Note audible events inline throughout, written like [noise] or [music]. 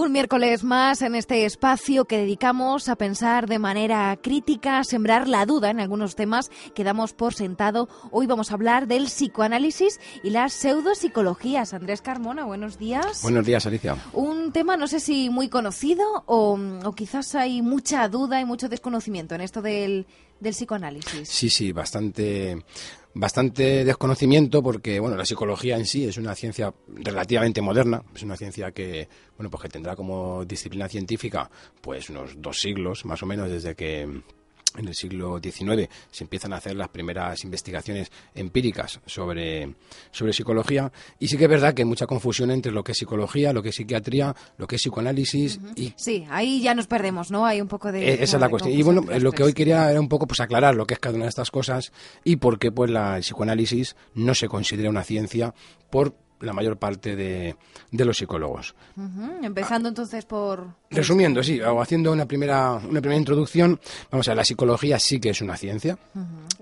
Un miércoles más en este espacio que dedicamos a pensar de manera crítica, a sembrar la duda en algunos temas que damos por sentado. Hoy vamos a hablar del psicoanálisis y las pseudopsicologías. Andrés Carmona, buenos días. Buenos días, Alicia. Un tema no sé si muy conocido o, o quizás hay mucha duda y mucho desconocimiento en esto del, del psicoanálisis. Sí, sí, bastante bastante desconocimiento porque bueno la psicología en sí es una ciencia relativamente moderna es una ciencia que bueno pues que tendrá como disciplina científica pues unos dos siglos más o menos desde que en el siglo XIX se empiezan a hacer las primeras investigaciones empíricas sobre, sobre psicología y sí que es verdad que hay mucha confusión entre lo que es psicología, lo que es psiquiatría, lo que es psicoanálisis y... Sí, ahí ya nos perdemos, ¿no? Hay un poco de... Eh, esa es la cuestión. Y bueno, lo que hoy quería era un poco pues aclarar lo que es cada una de estas cosas y por qué pues la psicoanálisis no se considera una ciencia por la mayor parte de, de los psicólogos. Empezando entonces por... Resumiendo, sí, o haciendo una primera, una primera introducción, vamos a ver, la psicología sí que es una ciencia,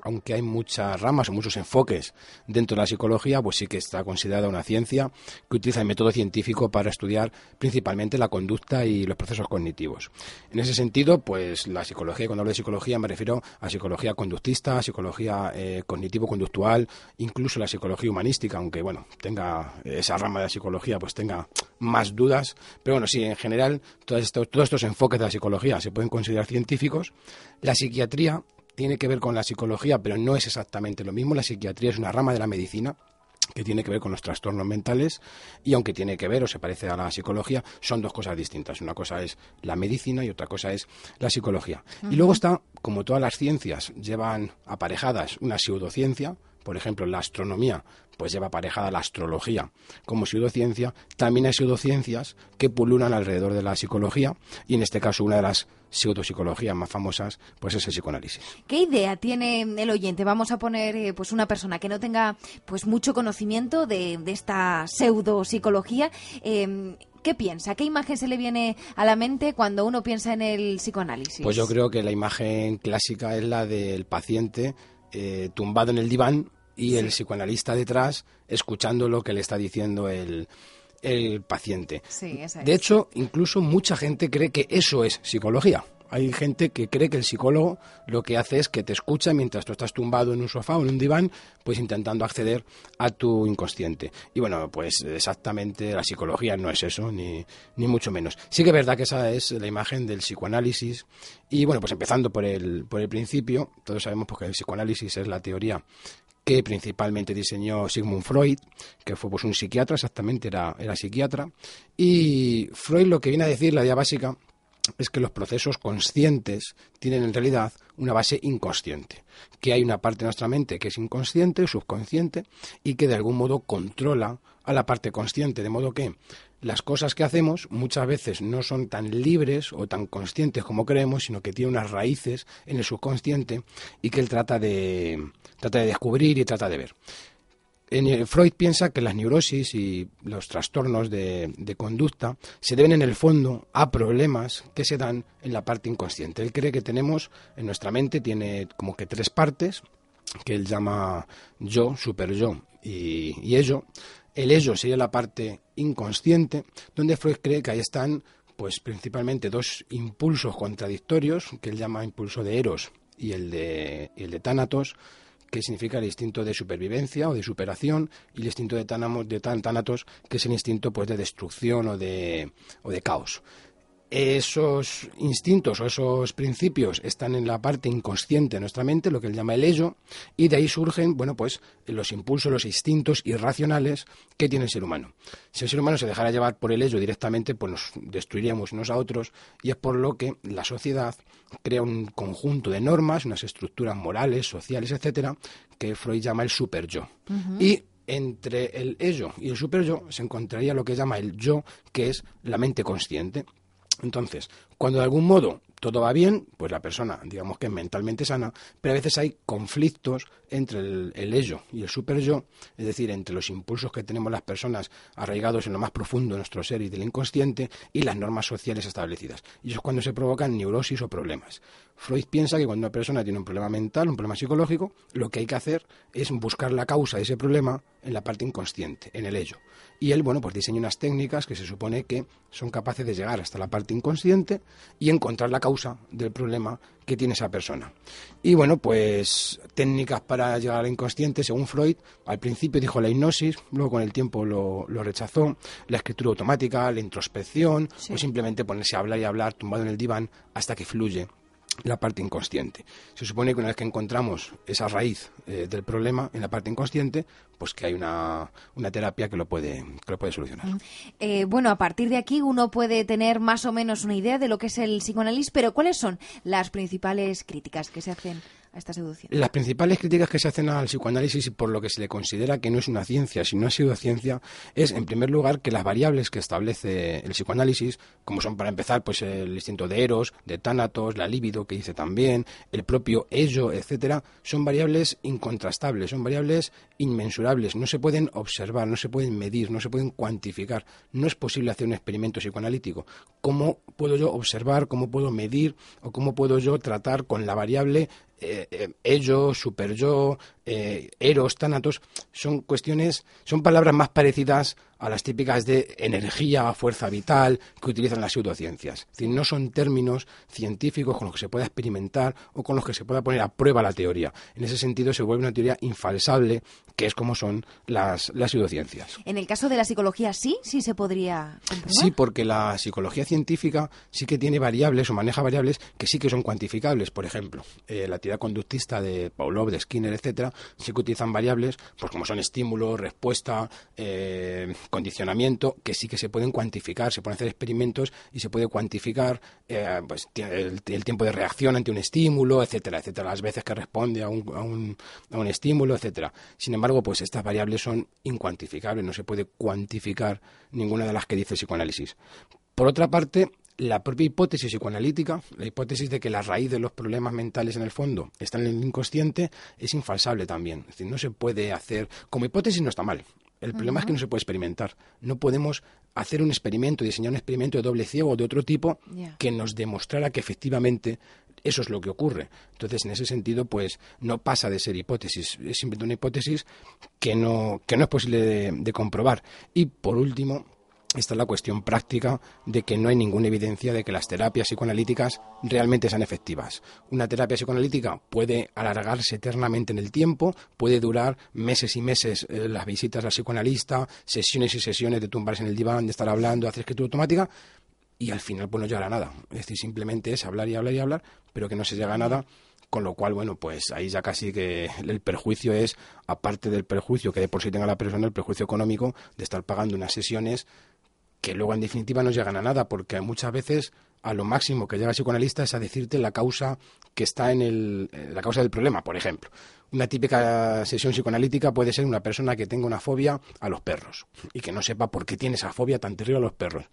aunque hay muchas ramas o muchos enfoques dentro de la psicología, pues sí que está considerada una ciencia que utiliza el método científico para estudiar principalmente la conducta y los procesos cognitivos. En ese sentido, pues la psicología, cuando hablo de psicología me refiero a psicología conductista, psicología eh, cognitivo-conductual, incluso la psicología humanística, aunque bueno, tenga esa rama de la psicología pues tenga más dudas. Pero bueno, sí, en general, todos estos, todos estos enfoques de la psicología se pueden considerar científicos. La psiquiatría tiene que ver con la psicología, pero no es exactamente lo mismo. La psiquiatría es una rama de la medicina que tiene que ver con los trastornos mentales y aunque tiene que ver o se parece a la psicología, son dos cosas distintas. Una cosa es la medicina y otra cosa es la psicología. Y luego está, como todas las ciencias llevan aparejadas una pseudociencia, por ejemplo, la astronomía, pues lleva aparejada la astrología como pseudociencia, también hay pseudociencias que pululan alrededor de la psicología y en este caso una de las pseudopsicologías más famosas pues es el psicoanálisis. ¿Qué idea tiene el oyente? Vamos a poner eh, pues una persona que no tenga pues mucho conocimiento de, esta pseudopsicología. Eh, ¿Qué piensa? ¿Qué imagen se le viene a la mente cuando uno piensa en el psicoanálisis? Pues yo creo que la imagen clásica es la del paciente eh, tumbado en el diván y el psicoanalista detrás escuchando lo que le está diciendo el, el paciente. de hecho, incluso mucha gente cree que eso es psicología. Hay gente que cree que el psicólogo lo que hace es que te escucha mientras tú estás tumbado en un sofá o en un diván, pues intentando acceder a tu inconsciente. Y bueno, pues exactamente la psicología no es eso, ni, ni mucho menos. Sí que es verdad que esa es la imagen del psicoanálisis. Y bueno, pues empezando por el, por el principio, todos sabemos pues, que el psicoanálisis es la teoría que principalmente diseñó Sigmund Freud, que fue pues un psiquiatra, exactamente era, era psiquiatra, y Freud lo que viene a decir, la idea básica, es que los procesos conscientes tienen en realidad una base inconsciente, que hay una parte de nuestra mente que es inconsciente, subconsciente, y que de algún modo controla a la parte consciente, de modo que las cosas que hacemos muchas veces no son tan libres o tan conscientes como creemos, sino que tienen unas raíces en el subconsciente y que él trata de, trata de descubrir y trata de ver. En Freud piensa que las neurosis y los trastornos de, de, conducta se deben en el fondo a problemas que se dan en la parte inconsciente. Él cree que tenemos en nuestra mente, tiene como que tres partes, que él llama yo, super yo y, ello. El ello sería la parte inconsciente, donde Freud cree que ahí están pues principalmente dos impulsos contradictorios, que él llama impulso de Eros y el de, y el de Tánatos, que significa el instinto de supervivencia o de superación, y el instinto de, de Tánatos, que es el instinto pues, de destrucción o de, o de caos esos instintos o esos principios están en la parte inconsciente de nuestra mente, lo que él llama el ello, y de ahí surgen, bueno, pues los impulsos, los instintos irracionales que tiene el ser humano. Si el ser humano se dejara llevar por el ello directamente, pues nos destruiríamos unos a otros, y es por lo que la sociedad crea un conjunto de normas, unas estructuras morales, sociales, etcétera, que Freud llama el super yo. Y entre el ello y el super yo se encontraría lo que llama el yo, que es la mente consciente. Entonces, cuando de algún modo todo va bien, pues la persona, digamos que es mentalmente sana, pero a veces hay conflictos entre el, el ello y el super yo, es decir, entre los impulsos que tenemos las personas arraigados en lo más profundo de nuestro ser y del inconsciente y las normas sociales establecidas. Y eso es cuando se provocan neurosis o problemas. Freud piensa que cuando una persona tiene un problema mental, un problema psicológico, lo que hay que hacer es buscar la causa de ese problema en la parte inconsciente, en el ello. Y él, bueno, pues diseña unas técnicas que se supone que son capaces de llegar hasta la parte inconsciente y encontrar la causa del problema que tiene esa persona. Y bueno, pues técnicas para llegar al inconsciente, según Freud, al principio dijo la hipnosis, luego con el tiempo lo, rechazó, la escritura automática, la introspección, o simplemente ponerse a hablar y hablar tumbado en el diván hasta que fluye la parte inconsciente. Se supone que una vez que encontramos esa raíz eh, del problema en la parte inconsciente, pues que hay una, una terapia que lo puede, que lo puede solucionar. Eh, bueno, a partir de aquí uno puede tener más o menos una idea de lo que es el psicoanálisis, pero ¿cuáles son las principales críticas que se hacen Las principales críticas que se hacen al psicoanálisis y por lo que se le considera que no es una ciencia, sino ha sido ciencia, es en primer lugar que las variables que establece el psicoanálisis, como son para empezar pues el instinto de Eros, de Tánatos, la libido que dice también, el propio ello, etcétera, son variables incontrastables, son variables inmensurables, no se pueden observar, no se pueden medir, no se pueden cuantificar. No es posible hacer un experimento psicoanalítico. ¿Cómo puedo yo observar, cómo puedo medir o cómo puedo yo tratar con la variable eh, eh, ello, super yo, eh, eros, tánatos, son cuestiones, son palabras más parecidas a las típicas de energía, fuerza vital que utilizan las pseudociencias. Es decir, no son términos científicos con los que se pueda experimentar o con los que se pueda poner a prueba la teoría. En ese sentido se vuelve una teoría infalsable, que es como son las, las pseudociencias. En el caso de la psicología, sí, sí se podría Sí, porque la psicología científica sí que tiene variables o maneja variables que sí que son cuantificables. Por ejemplo, eh, la actividad conductista de Pavlov, de Skinner, etcétera, sí que utilizan variables, pues como son estímulo, respuesta, eh, condicionamiento que sí que se pueden cuantificar, se pueden hacer experimentos y se puede cuantificar eh, pues, el, tiempo de reacción ante un estímulo, etcétera, etcétera, las veces que responde a un, a un, a un estímulo, etcétera. Sin embargo, pues estas variables son incuantificables, no se puede cuantificar ninguna de las que dice el psicoanálisis. Por otra parte, la propia hipótesis psicoanalítica, la hipótesis de que la raíz de los problemas mentales en el fondo está en el inconsciente, es infalsable también. Es decir, no se puede hacer. Como hipótesis no está mal. El problema es que no se puede experimentar. No podemos hacer un experimento, diseñar un experimento de doble ciego o de otro tipo que nos demostrara que efectivamente eso es lo que ocurre. Entonces, en ese sentido, pues no pasa de ser hipótesis. Es simplemente una hipótesis que no, que no es posible de comprobar. Y por último, esta es la cuestión práctica de que no hay ninguna evidencia de que las terapias psicoanalíticas realmente sean efectivas. Una terapia psicoanalítica puede alargarse eternamente en el tiempo, puede durar meses y meses eh, las visitas al psicoanalista, sesiones y sesiones de tumbarse en el diván, de estar hablando, hacer escritura automática, y al final pues no llegará nada. Es decir, simplemente es hablar y hablar y hablar, pero que no se llega a nada con lo cual, bueno, pues ahí ya casi que el perjuicio es, aparte del perjuicio que de por sí tenga la persona, el perjuicio económico de estar pagando unas sesiones que luego en definitiva no llegan a nada, porque muchas veces a lo máximo que llega el psicoanalista es a decirte la causa que está en el, eh, la causa del problema, por ejemplo. Una típica sesión psicoanalítica puede ser una persona que tenga una fobia a los perros y que no sepa por qué tiene esa fobia tan terrible a los perros.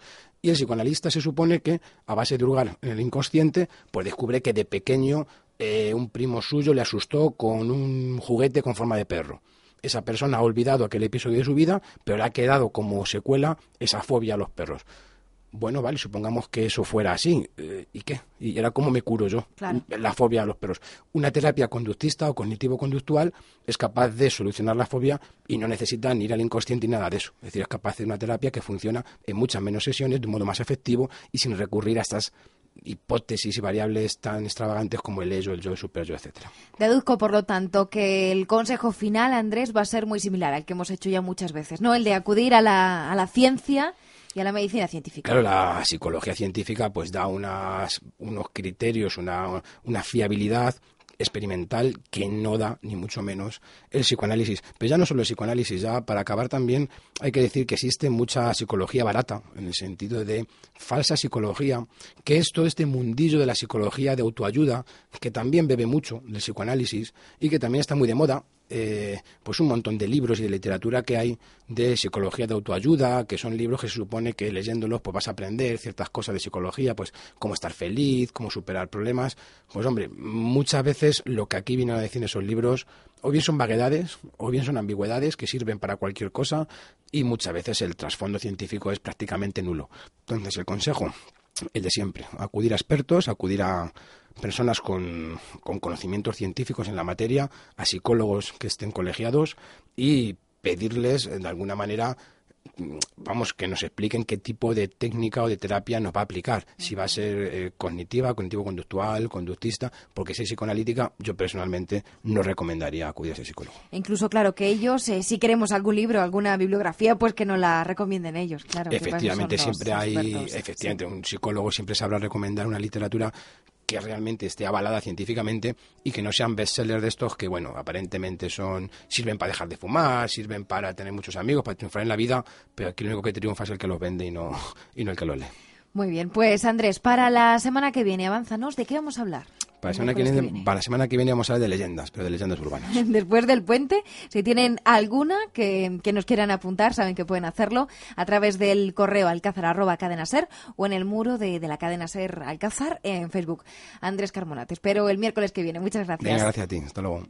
Y el psicoanalista se supone que, a base de lugar en el inconsciente, pues descubre que de pequeño eh, un primo suyo le asustó con un juguete con forma de perro esa persona ha olvidado aquel episodio de su vida, pero le ha quedado como secuela esa fobia a los perros. Bueno, vale, supongamos que eso fuera así. Eh, ¿Y qué? Y era como me curo yo la fobia a los perros. Una terapia conductista o cognitivo-conductual es capaz de solucionar la fobia y no necesita ni ir al inconsciente ni nada de eso. Es decir, es capaz de una terapia que funciona en muchas menos sesiones de un modo más efectivo y sin recurrir a estas hipótesis y variables tan extravagantes como el ello, el yo, el super yo, etcétera. Deduzco, por lo tanto, que el consejo final, Andrés, va a ser muy similar al que hemos hecho ya muchas veces, ¿no? El de acudir a la, a la ciencia y a la medicina científica. Claro, la psicología científica pues da unas, unos criterios, una, una fiabilidad experimental que no da ni mucho menos el psicoanálisis. Pero ya no solo el psicoanálisis, ya para acabar también hay que decir que existe mucha psicología barata, en el sentido de falsa psicología, que es todo este mundillo de la psicología de autoayuda, que también bebe mucho del psicoanálisis y que también está muy de moda eh, pues un montón de libros y de literatura que hay de psicología de autoayuda, que son libros que se supone que leyéndolos pues vas a aprender ciertas cosas de psicología, pues cómo estar feliz, cómo superar problemas. Pues hombre, muchas veces lo que aquí vienen a decir esos libros o bien son vaguedades o bien son ambigüedades que sirven para cualquier cosa y muchas veces el trasfondo científico es prácticamente nulo. Entonces el consejo, el de siempre, acudir a expertos, acudir a personas con, con conocimientos científicos en la materia, a psicólogos que estén colegiados y pedirles de alguna manera vamos, que nos expliquen qué tipo de técnica o de terapia nos va a aplicar. Si va a ser eh, cognitiva, cognitivo-conductual, conductista, porque si es psicoanalítica, yo personalmente no recomendaría acudir a ese psicólogo. Incluso, claro, que ellos, eh, si queremos algún libro, alguna bibliografía, pues que nos la recomienden ellos, claro. Efectivamente, siempre hay, efectivamente, un psicólogo siempre sabrá recomendar una literatura que realmente esté avalada científicamente y que no sean bestsellers de estos que, bueno, aparentemente son sirven para dejar de fumar, sirven para tener muchos amigos, para triunfar en la vida, pero aquí lo único que triunfa es el que los vende y no, [laughs] y no el que los lee. Muy bien, pues Andrés, para la semana que viene, avánzanos, ¿de qué vamos a hablar? Para la, semana que viene, para la semana que viene vamos a hablar de leyendas, pero de leyendas urbanas. [laughs] Después del puente, si tienen alguna que, nos quieran apuntar, saben que pueden hacerlo a través del correo alcázar arroba cadena ser o en el muro de, la cadena ser alcázar en Facebook. Andrés Carmona, te espero el miércoles que viene. Muchas gracias. gracias a ti. Hasta luego.